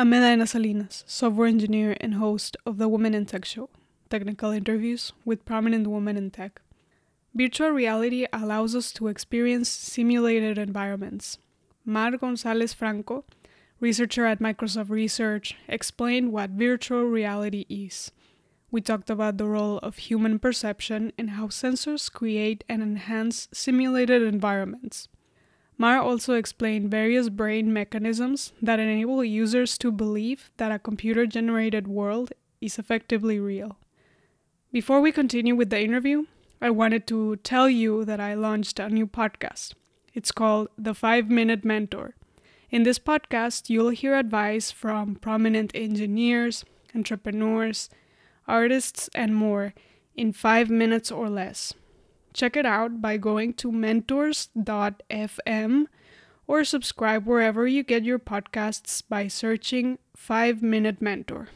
I'm Salinas, software engineer and host of the Women in Tech Show, technical interviews with prominent women in tech. Virtual reality allows us to experience simulated environments. Mar Gonzalez Franco, researcher at Microsoft Research, explained what virtual reality is. We talked about the role of human perception and how sensors create and enhance simulated environments. Mar also explained various brain mechanisms that enable users to believe that a computer generated world is effectively real. Before we continue with the interview, I wanted to tell you that I launched a new podcast. It's called The Five Minute Mentor. In this podcast, you'll hear advice from prominent engineers, entrepreneurs, artists, and more in five minutes or less. Check it out by going to mentors.fm or subscribe wherever you get your podcasts by searching 5 Minute Mentor.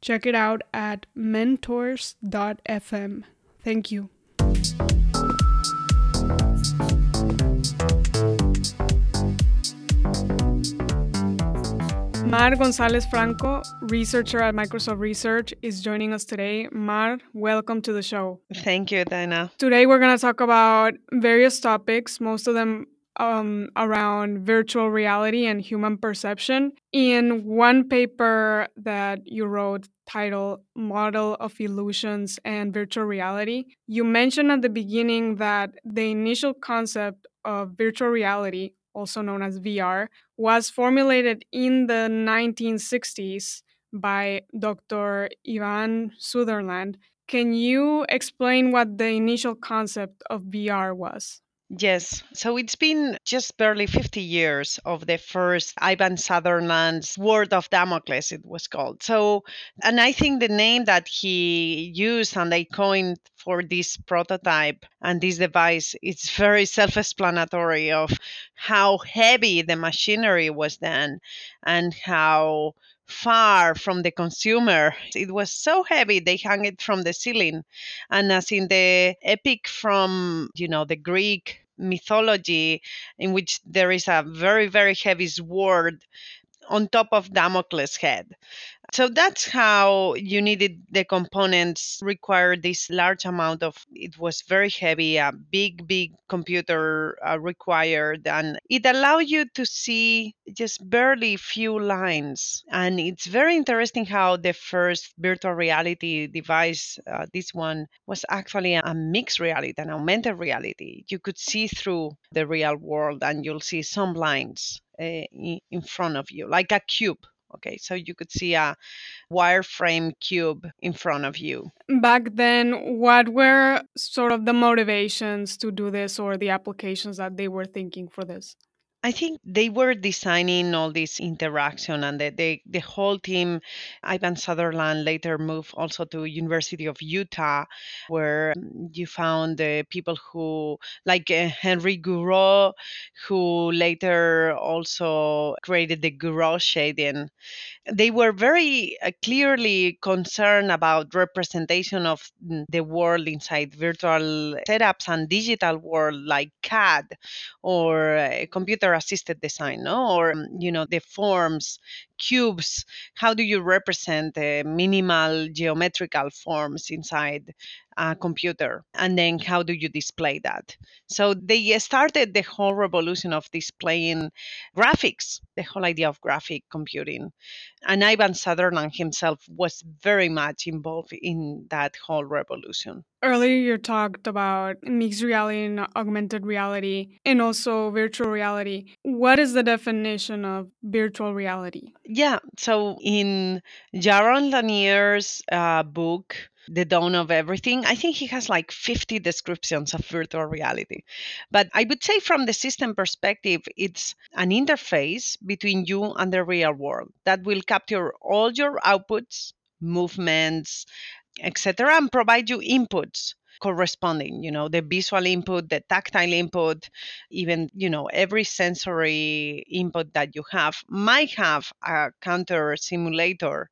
Check it out at mentors.fm. Thank you. Mar Gonzalez Franco, researcher at Microsoft Research, is joining us today. Mar, welcome to the show. Thank you, Dana. Today, we're going to talk about various topics, most of them um, around virtual reality and human perception. In one paper that you wrote titled Model of Illusions and Virtual Reality, you mentioned at the beginning that the initial concept of virtual reality also known as VR, was formulated in the 1960s by Dr. Ivan Sutherland. Can you explain what the initial concept of VR was? Yes. So it's been just barely 50 years of the first Ivan Sutherland's Sword of Damocles, it was called. So, and I think the name that he used and they coined for this prototype and this device is very self-explanatory of how heavy the machinery was then and how far from the consumer. It was so heavy they hung it from the ceiling. And as in the epic from, you know, the Greek mythology in which there is a very, very heavy sword on top of Damocles' head. So that's how you needed the components required this large amount of it was very heavy, a big, big computer uh, required, and it allowed you to see just barely few lines. And it's very interesting how the first virtual reality device, uh, this one, was actually a mixed reality, an augmented reality. You could see through the real world and you'll see some lines uh, in front of you, like a cube Okay, so you could see a wireframe cube in front of you. Back then, what were sort of the motivations to do this or the applications that they were thinking for this? I think they were designing all this interaction and the, the, the whole team. Ivan Sutherland later moved also to University of Utah, where you found the people who, like uh, Henry Gouraud, who later also created the Gouraud shading. They were very uh, clearly concerned about representation of the world inside virtual setups and digital world like CAD or uh, computer assisted design no? Or um, you know the forms cubes how do you represent the minimal geometrical forms inside a computer and then how do you display that so they started the whole revolution of displaying graphics the whole idea of graphic computing and ivan sutherland himself was very much involved in that whole revolution Earlier, you talked about mixed reality and augmented reality and also virtual reality. What is the definition of virtual reality? Yeah, so in Jaron Lanier's uh, book, The Dawn of Everything, I think he has like 50 descriptions of virtual reality. But I would say, from the system perspective, it's an interface between you and the real world that will capture all your outputs, movements, etc., and provide you inputs corresponding you know the visual input the tactile input even you know every sensory input that you have might have a counter simulator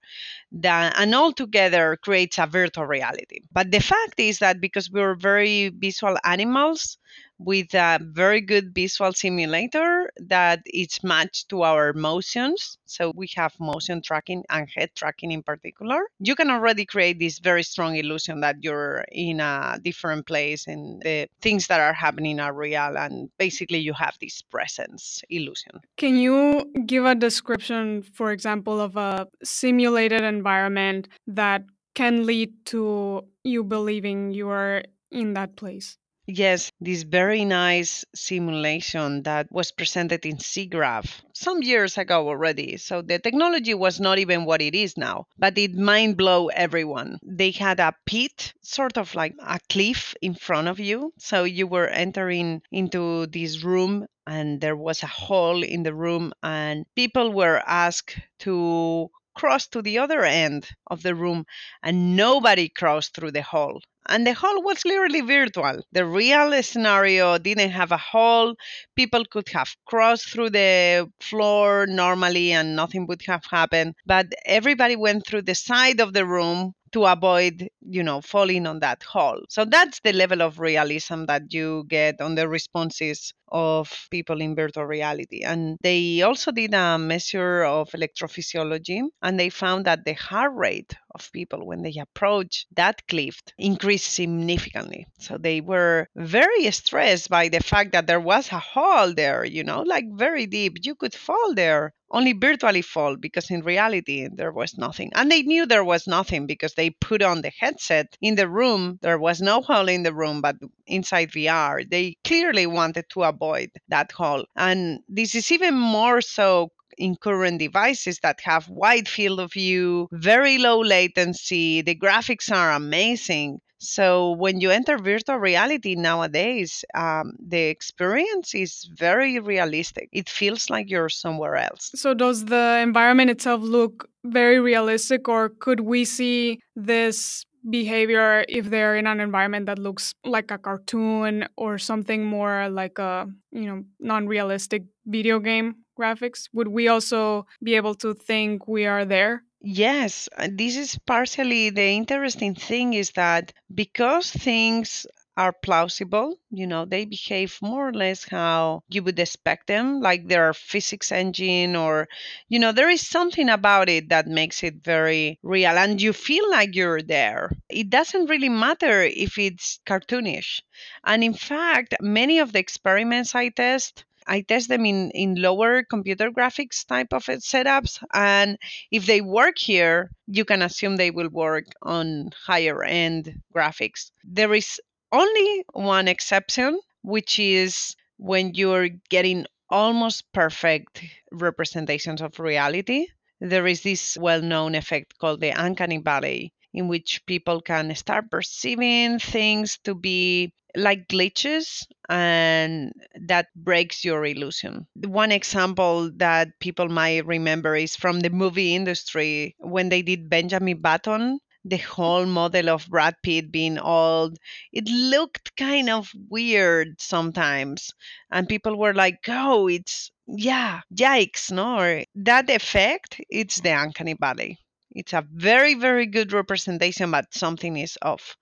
that and all together creates a virtual reality. But the fact is that because we're very visual animals with a very good visual simulator that is matched to our motions. So we have motion tracking and head tracking in particular. You can already create this very strong illusion that you're in a different place and the things that are happening are real. And basically, you have this presence illusion. Can you give a description, for example, of a simulated environment that can lead to you believing you are in that place? Yes, this very nice simulation that was presented in SIGGRAPH some years ago already. So the technology was not even what it is now, but it mind blow everyone. They had a pit, sort of like a cliff in front of you. So you were entering into this room and there was a hole in the room and people were asked to cross to the other end of the room and nobody crossed through the hole and the hole was literally virtual. The real scenario didn't have a hole. People could have crossed through the floor normally and nothing would have happened. But everybody went through the side of the room to avoid, you know, falling on that hole. So that's the level of realism that you get on the responses of people in virtual reality. And they also did a measure of electrophysiology and they found that the heart rate of people when they approach that cliff increased significantly. So they were very stressed by the fact that there was a hole there, you know, like very deep. You could fall there only virtually fall because in reality there was nothing. And they knew there was nothing because they put on the headset in the room. There was no hole in the room, but inside VR, they clearly wanted to avoid that hole. And this is even more so in current devices that have wide field of view, very low latency. The graphics are amazing. So when you enter virtual reality nowadays, um, the experience is very realistic. It feels like you're somewhere else. So does the environment itself look very realistic, or could we see this behavior if they're in an environment that looks like a cartoon or something more like a you know non-realistic video game graphics would we also be able to think we are there Yes, uh, this is partially the interesting thing is that because things are plausible, you know, they behave more or less how you would expect them, like their physics engine, or, you know, there is something about it that makes it very real and you feel like you're there. It doesn't really matter if it's cartoonish. And in fact, many of the experiments I test, I test them in, in lower computer graphics type of eh, setups. And if they work here, you can assume they will work on higher end graphics. There is only one exception, which is when you're getting almost perfect representations of reality. There is this well known effect called the uncanny valley, in which people can start perceiving things to be like glitches and that breaks your illusion. One example that people might remember is from the movie industry when they did Benjamin Button. The whole model of Brad Pitt being old, it looked kind of weird sometimes. And people were like, oh, it's, yeah, yikes, no? Or that effect, it's the uncanny valley it's a very, very good representation, but something is off.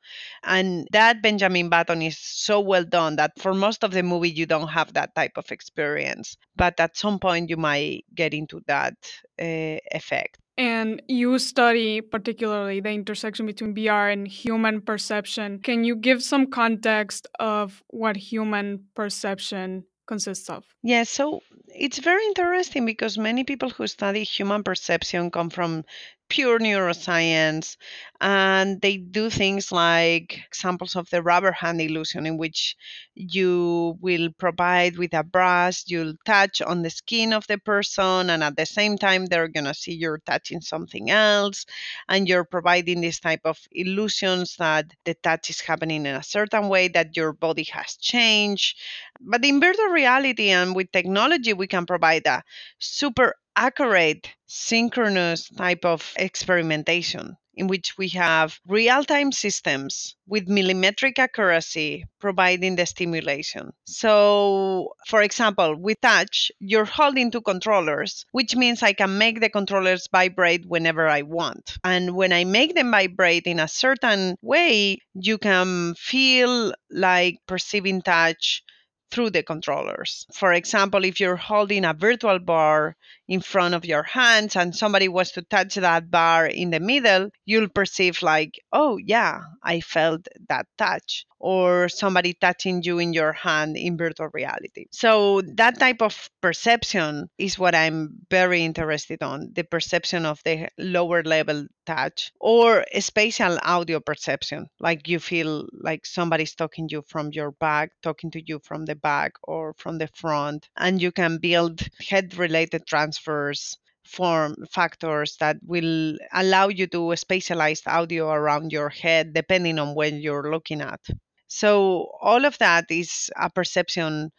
And that Benjamin Button is so well done that for most of the movie, you don't have that type of experience. But at some point, you might get into that uh, effect. And you study particularly the intersection between VR and human perception. Can you give some context of what human perception consists of? Yeah, so it's very interesting because many people who study human perception come from pure neuroscience and they do things like examples of the rubber hand illusion in which you will provide with a brush you'll touch on the skin of the person and at the same time they're going to see you're touching something else and you're providing this type of illusions that the touch is happening in a certain way that your body has changed. But in virtual reality and with technology we can provide a super accurate synchronous type of experimentation in which we have real time systems with millimetric accuracy providing the stimulation. So, for example, with touch, you're holding two controllers, which means I can make the controllers vibrate whenever I want. And when I make them vibrate in a certain way, you can feel like perceiving touch through the controllers. For example, if you're holding a virtual bar in front of your hands and somebody was to touch that bar in the middle, you'll perceive, like, oh, yeah, I felt that touch, or somebody touching you in your hand in virtual reality. So, that type of perception is what I'm very interested on the perception of the lower level touch or spatial audio perception, like you feel like somebody's talking to you from your back, talking to you from the back or from the front, and you can build head related transfers form factors that will allow you to spatialize audio around your head depending on when you're looking at. So all of that is a perception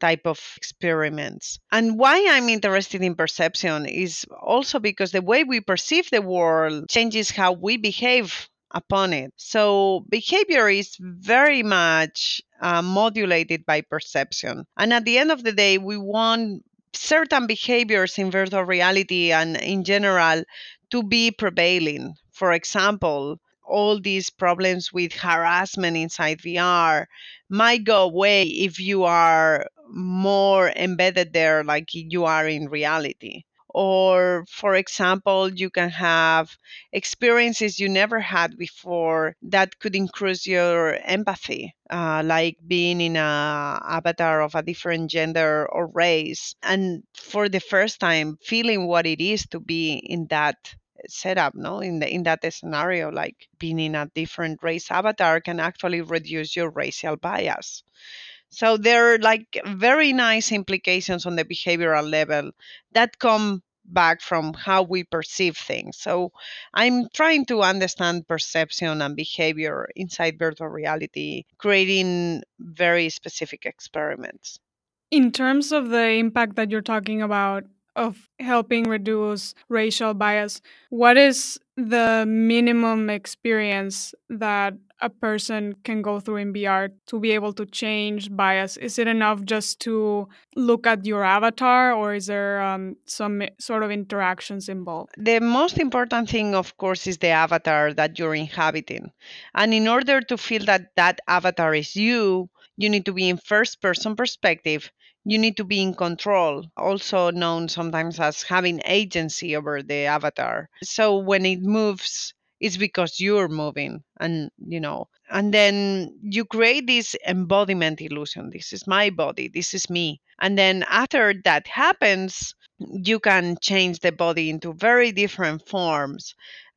type of experiments. And why I'm interested in perception is also because the way we perceive the world changes how we behave upon it. So behavior is very much uh, modulated by perception. And at the end of the day, we want certain behaviors in virtual reality and in general to be prevailing. For example, all these problems with harassment inside VR might go away if you are more embedded there like you are in reality. Or, for example, you can have experiences you never had before that could increase your empathy, uh, like being in a avatar of a different gender or race, and for the first time feeling what it is to be in that setup no in the in that scenario like being in a different race avatar can actually reduce your racial bias so there are like very nice implications on the behavioral level that come back from how we perceive things. So I'm trying to understand perception and behavior inside virtual reality, creating very specific experiments. In terms of the impact that you're talking about of helping reduce racial bias, what is the minimum experience that a person can go through in VR to be able to change bias? Is it enough just to look at your avatar, or is there um, some sort of interactions involved? The most important thing, of course, is the avatar that you're inhabiting. And in order to feel that that avatar is you, you need to be in first person perspective you need to be in control, also known sometimes as having agency over the avatar. So when it moves, it's because you're moving and you know and then you create this embodiment illusion. This is my body this is me. And then after that happens you can change the body into very different forms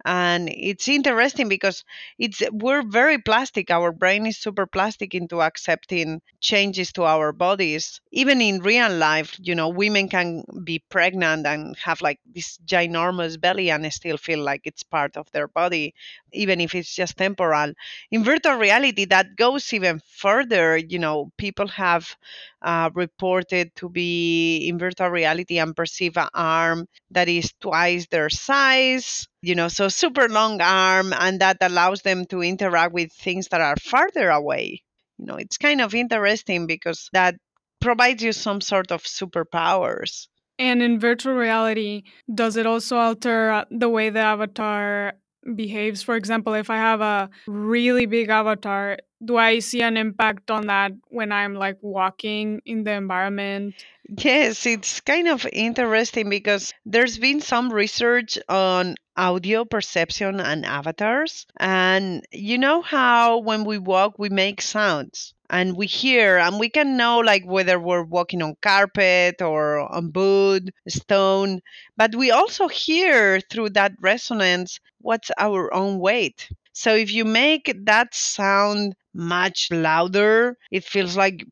and it's interesting because it's we're very plastic our brain is super plastic into accepting changes to our bodies. Even in real life you know women can be pregnant and have like this ginormous belly and still feel like it's part of their body even if it's just temporal. In virtual reality that goes even further you know people have uh, reported to be in virtual reality and perceive an arm that is twice their size you know so super long arm and that allows them to interact with things that are farther away. You know it's kind of interesting because that provides you some sort of superpowers. And in virtual reality does it also alter uh, the way the avatar behaves? For example if i have a really big avatar do i see an impact on that when i'm like walking in the environment Yes, it's kind of interesting because there's been some research on audio perception and avatars. And you know how when we walk, we make sounds and we hear, and we can know like whether we're walking on carpet or on wood, stone, but we also hear through that resonance what's our own weight. So if you make that sound much louder, it feels like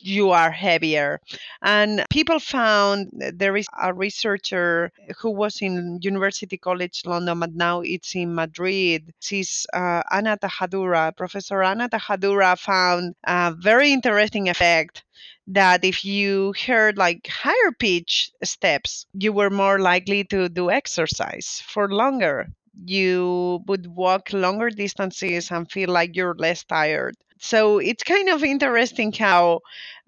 you are heavier. And people found there is a researcher who was in University College London, but now it's in Madrid. She's uh, Ana Tajadura. Professor Ana Tajadura found a very interesting effect that if you heard like higher pitch steps, you were more likely to do exercise for longer. You would walk longer distances and feel like you're less tired. So it's kind of interesting how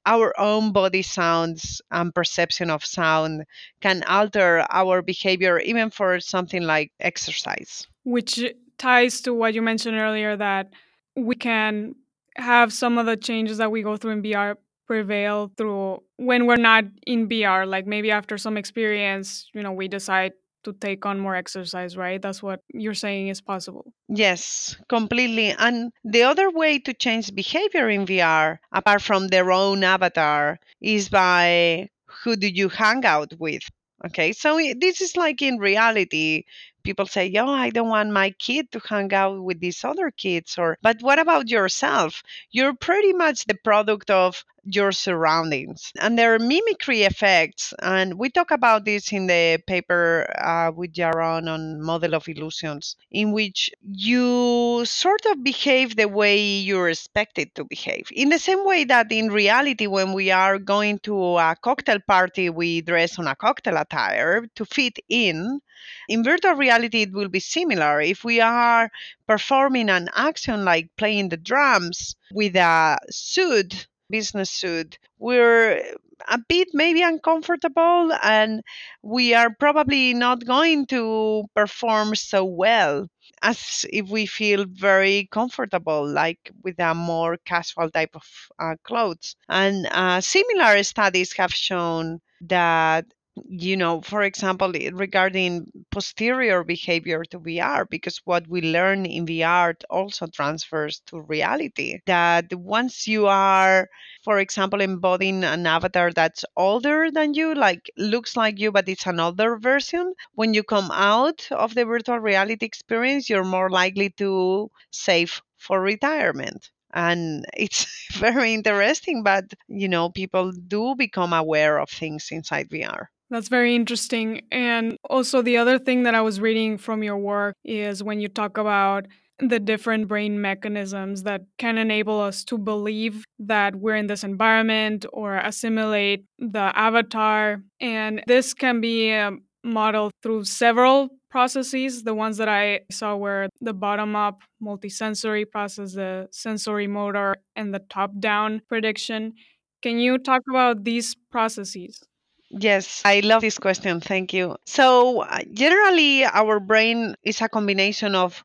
our own body sounds and perception of sound can alter our behavior even for something like exercise which ties to what you mentioned earlier that we can have some of the changes that we go through in VR prevail through when we're not in VR? Like maybe after some experience, you know, we decide to take on more exercise, right? That's what you're saying is possible. Yes, completely. And the other way to change behavior in VR, apart from their own avatar, is by who do you hang out with? Okay, so this is like in reality, people say, "Yo, I don't want my kid to hang out with these other kids," or, but what about yourself? You're pretty much the product of your surroundings and there are mimicry effects and we talk about this in the paper uh, with jaron on model of illusions in which you sort of behave the way you're expected to behave in the same way that in reality when we are going to a cocktail party we dress on a cocktail attire to fit in in virtual reality it will be similar if we are performing an action like playing the drums with a suit business suit, we're a bit maybe uncomfortable and we are probably not going to perform so well as if we feel very comfortable, like with a more casual type of uh, clothes. And uh, similar studies have shown that you know, for example, eh, regarding posterior behavior to VR, because what we learn in VR also transfers to reality. That once you are, for example, embodying an avatar that's older than you, like looks like you, but it's an older version, when you come out of the virtual reality experience, you're more likely to save for retirement and it's very interesting but you know people do become aware of things inside vr That's very interesting. And also, the other thing that I was reading from your work is when you talk about the different brain mechanisms that can enable us to believe that we're in this environment or assimilate the avatar. And this can be um, modeled through several processes. The ones that I saw were the bottom up multisensory process, the sensory motor, and the top down prediction. Can you talk about these processes? Yes, I love this question. Thank you. So, uh, generally, our brain is a combination of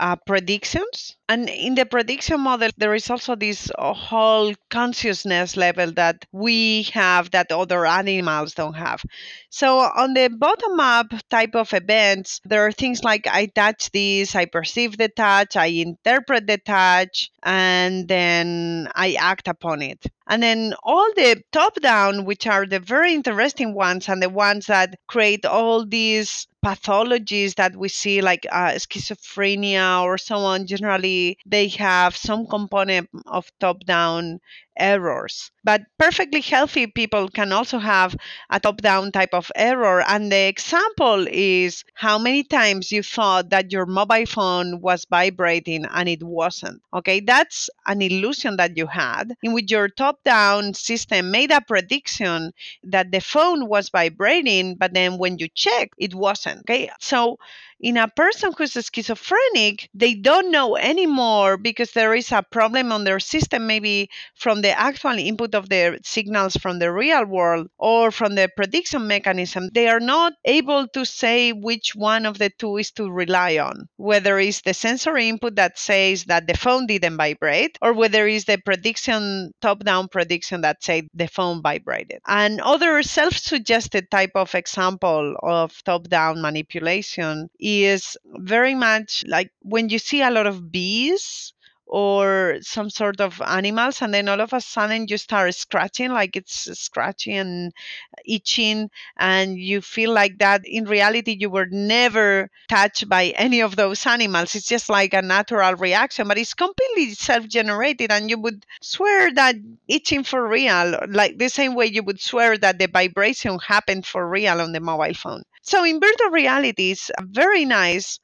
uh, predictions. And in the prediction model, there is also this uh, whole consciousness level that we have that other animals don't have. So, on the bottom up type of events, there are things like I touch this, I perceive the touch, I interpret the touch, and then I act upon it. And then all the top down, which are the very interesting ones and the ones that create all these pathologies that we see, like uh, schizophrenia or so on, generally they have some component of top down errors. But perfectly healthy people can also have a top down type of error. And the example is how many times you thought that your mobile phone was vibrating and it wasn't. Okay, that's an illusion that you had in which your top down system made a prediction that the phone was vibrating, but then when you check, it wasn't. Okay, so in a person who's schizophrenic, they don't know anymore because there is a problem on their system, maybe from the actual input of the signals from the real world or from the prediction mechanism. They are not able to say which one of the two is to rely on, whether it's the sensory input that says that the phone didn't vibrate or whether it's the prediction, top down prediction that said the phone vibrated. And other self suggested type of example of top down manipulation is very much like when you see a lot of bees or some sort of animals and then all of a sudden you start scratching like it's scratching and itching and you feel like that. In reality you were never touched by any of those animals. It's just like a natural reaction but it's completely self-generated and you would swear that itching for real like the same way you would swear that the vibration happened for real on the mobile phone. So in virtual reality it's very nice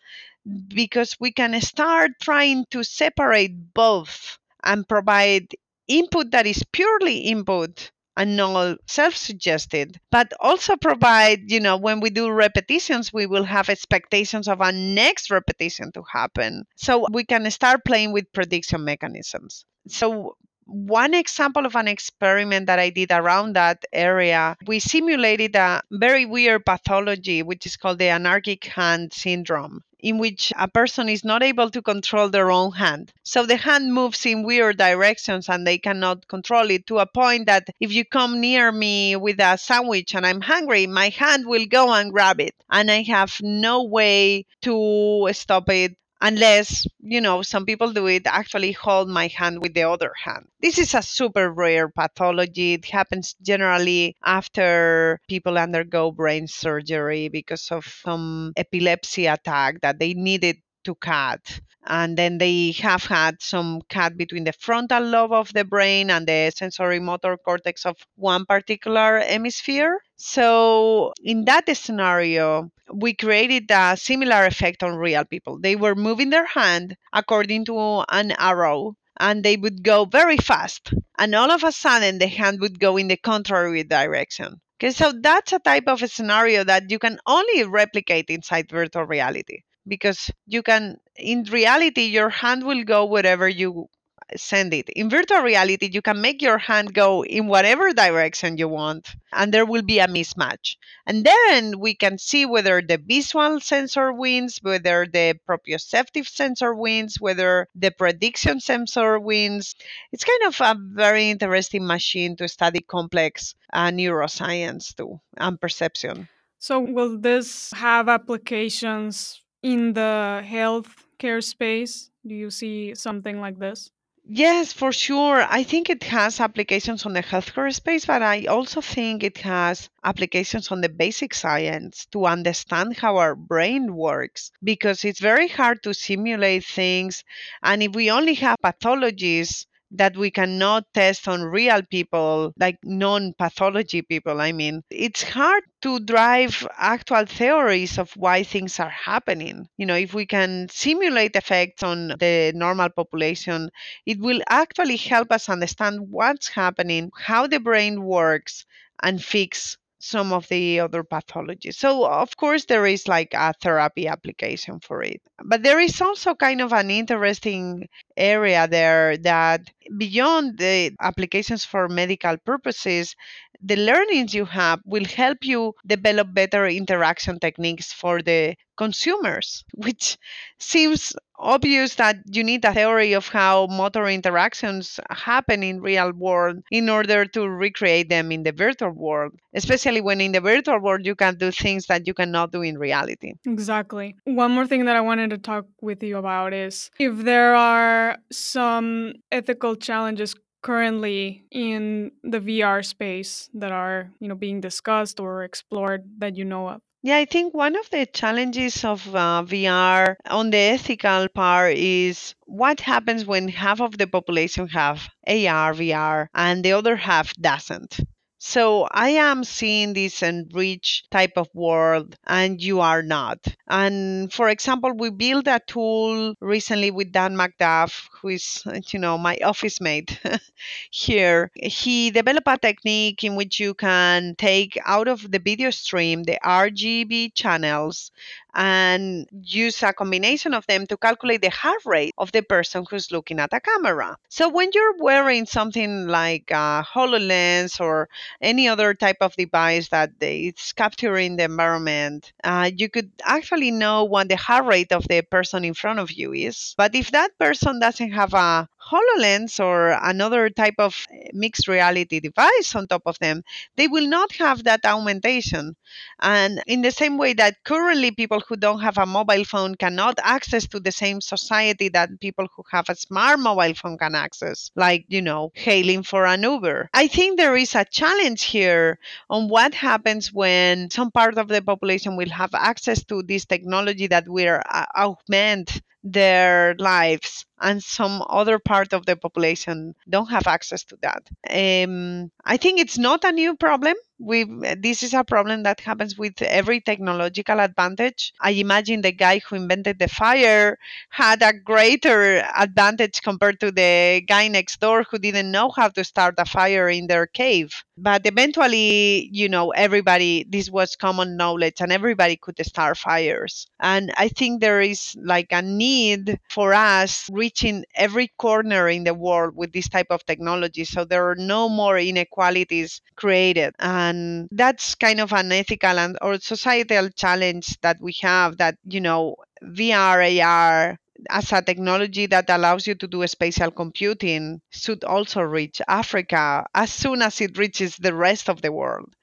because we can start trying to separate both and provide input that is purely input and not self-suggested but also provide you know when we do repetitions we will have expectations of a next repetition to happen so we can start playing with prediction mechanisms so one example of an experiment that I did around that area, we simulated a very weird pathology, which is called the anarchic hand syndrome. In which a person is not able to control their own hand. So the hand moves in weird directions and they cannot control it to a point that if you come near me with a sandwich and I'm hungry, my hand will go and grab it. And I have no way to stop it unless you know some people do it actually hold my hand with the other hand. This is a super rare pathology. It happens generally after people undergo brain surgery because of some epilepsy attack that they needed to cut and then they have had some cut between the frontal lobe of the brain and the sensory motor cortex of one particular hemisphere so in that scenario we created a similar effect on real people. They were moving their hand according to an arrow and they would go very fast. And all of a sudden, the hand would go in the contrary direction. Okay, so that's a type of a scenario that you can only replicate inside virtual reality because you can, in reality, your hand will go wherever you send it. In virtual reality, you can make your hand go in whatever direction you want, and there will be a mismatch. And then we can see whether the visual sensor wins, whether the proprioceptive sensor wins, whether the prediction sensor wins. It's kind of a very interesting machine to study complex uh, neuroscience too and perception. So, will this have applications in the healthcare space? Do you see something like this? Yes, for sure. I think it has applications on the healthcare space, but I also think it has applications on the basic science to understand how our brain works because it's very hard to simulate things. And if we only have pathologies, that we cannot test on real people, like non pathology people. I mean, it's hard to drive actual theories of why things are happening. You know, if we can simulate effects on the normal population, it will actually help us understand what's happening, how the brain works, and fix some of the other pathologies. So, of course, there is like a therapy application for it. But there is also kind of an interesting area there that beyond the applications for medical purposes, the learnings you have will help you develop better interaction techniques for the consumers, which seems obvious that you need a theory of how motor interactions happen in real world in order to recreate them in the virtual world especially when in the virtual world you can do things that you cannot do in reality. Exactly. One more thing that i wanted to talk with you about is if there are some ethical challenges currently in the VR space that are, you know, being discussed or explored that you know of? Yeah, I think one of the challenges of uh, VR on the ethical part is what happens when half of the population have AR, VR, and the other half doesn't. So I am seeing this enriched type of world and you are not. And for example, we built a tool recently with Dan McDuff, who is, uh, you know, my office mate here. He developed a technique in which you can take out of the video stream the RGB channels and use a combination of them to calculate the heart rate of the person who's looking at a camera. So when you're wearing something like a HoloLens or any other type of device that is capturing the environment, uh, you could actually know what the heart rate of the person in front of you is. But if that person doesn't have a HoloLens or another type of mixed reality device on top of them, they will not have that augmentation. And in the same way that currently people who don't have a mobile phone cannot access to the same society that people who have a smart mobile phone can access, like, you know, hailing for an Uber. I think there is a challenge here on what happens when some part of the population will have access to this technology that will uh, augment their lives and some other part of the population don't have access to that. Um, I think it's not a new problem. We this is a problem that happens with every technological advantage. I imagine the guy who invented the fire had a greater advantage compared to the guy next door who didn't know how to start a fire in their cave. But eventually, you know, everybody this was common knowledge and everybody could start fires. And I think there is like a need for us reaching every corner in the world with this type of technology so there are no more inequalities created and that's kind of an ethical and or societal challenge that we have that you know VR, AR as a technology that allows you to do spatial computing should also reach Africa as soon as it reaches the rest of the world.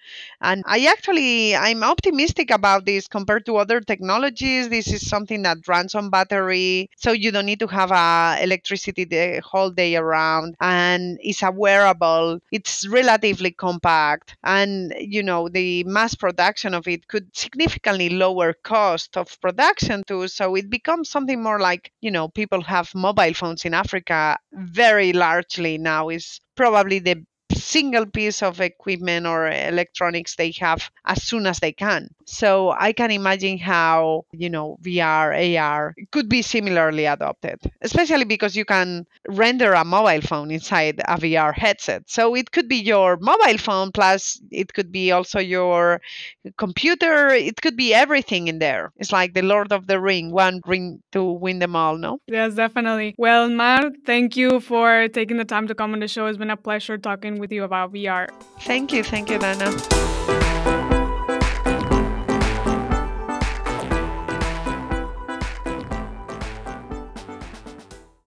And I actually I'm optimistic about this compared to other technologies. This is something that runs on battery, so you don't need to have uh, electricity the whole day around, and it's a wearable. It's relatively compact, and you know the mass production of it could significantly lower cost of production too. So it becomes something more like you know people have mobile phones in Africa very largely now is probably the single piece of equipment or electronics they have as soon as they can. So I can imagine how, you know, VR, AR could be similarly adopted, especially because you can render a mobile phone inside a VR headset. So it could be your mobile phone plus it could be also your computer. It could be everything in there. It's like the Lord of the Ring, one ring to win them all, no? Yes, definitely. Well, Mar, thank you for taking the time to come on the show. It's been a pleasure with you about VR. Thank you. Thank you, Dana.